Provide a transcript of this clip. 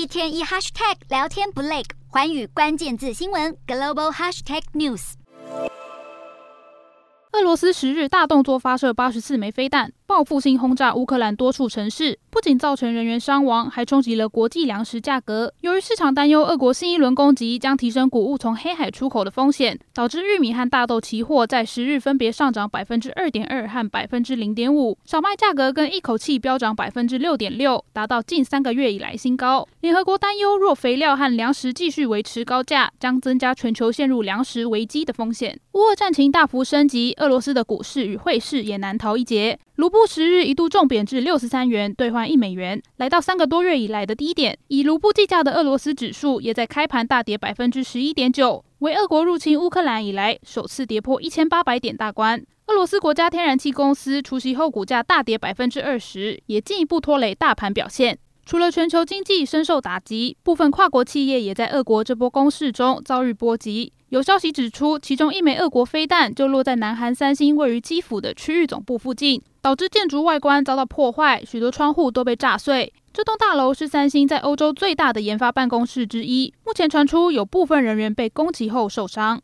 一天一 hashtag 聊天不累，环宇关键字新闻 global hashtag news。俄罗斯十日大动作发射八十四枚飞弹。报复性轰炸乌克兰多处城市，不仅造成人员伤亡，还冲击了国际粮食价格。由于市场担忧俄国新一轮攻击将提升谷物从黑海出口的风险，导致玉米和大豆期货在十日分别上涨百分之二点二和百分之零点五，小麦价格更一口气飙涨百分之六点六，达到近三个月以来新高。联合国担忧，若肥料和粮食继续维持高价，将增加全球陷入粮食危机的风险。乌俄战情大幅升级，俄罗斯的股市与汇市也难逃一劫。卢布十日一度重贬至六十三元兑换一美元，来到三个多月以来的低点。以卢布计价的俄罗斯指数也在开盘大跌百分之十一点九，为俄国入侵乌克兰以来首次跌破一千八百点大关。俄罗斯国家天然气公司除息后股价大跌百分之二十，也进一步拖累大盘表现。除了全球经济深受打击，部分跨国企业也在俄国这波攻势中遭遇波及。有消息指出，其中一枚俄国飞弹就落在南韩三星位于基辅的区域总部附近，导致建筑外观遭到破坏，许多窗户都被炸碎。这栋大楼是三星在欧洲最大的研发办公室之一，目前传出有部分人员被攻击后受伤。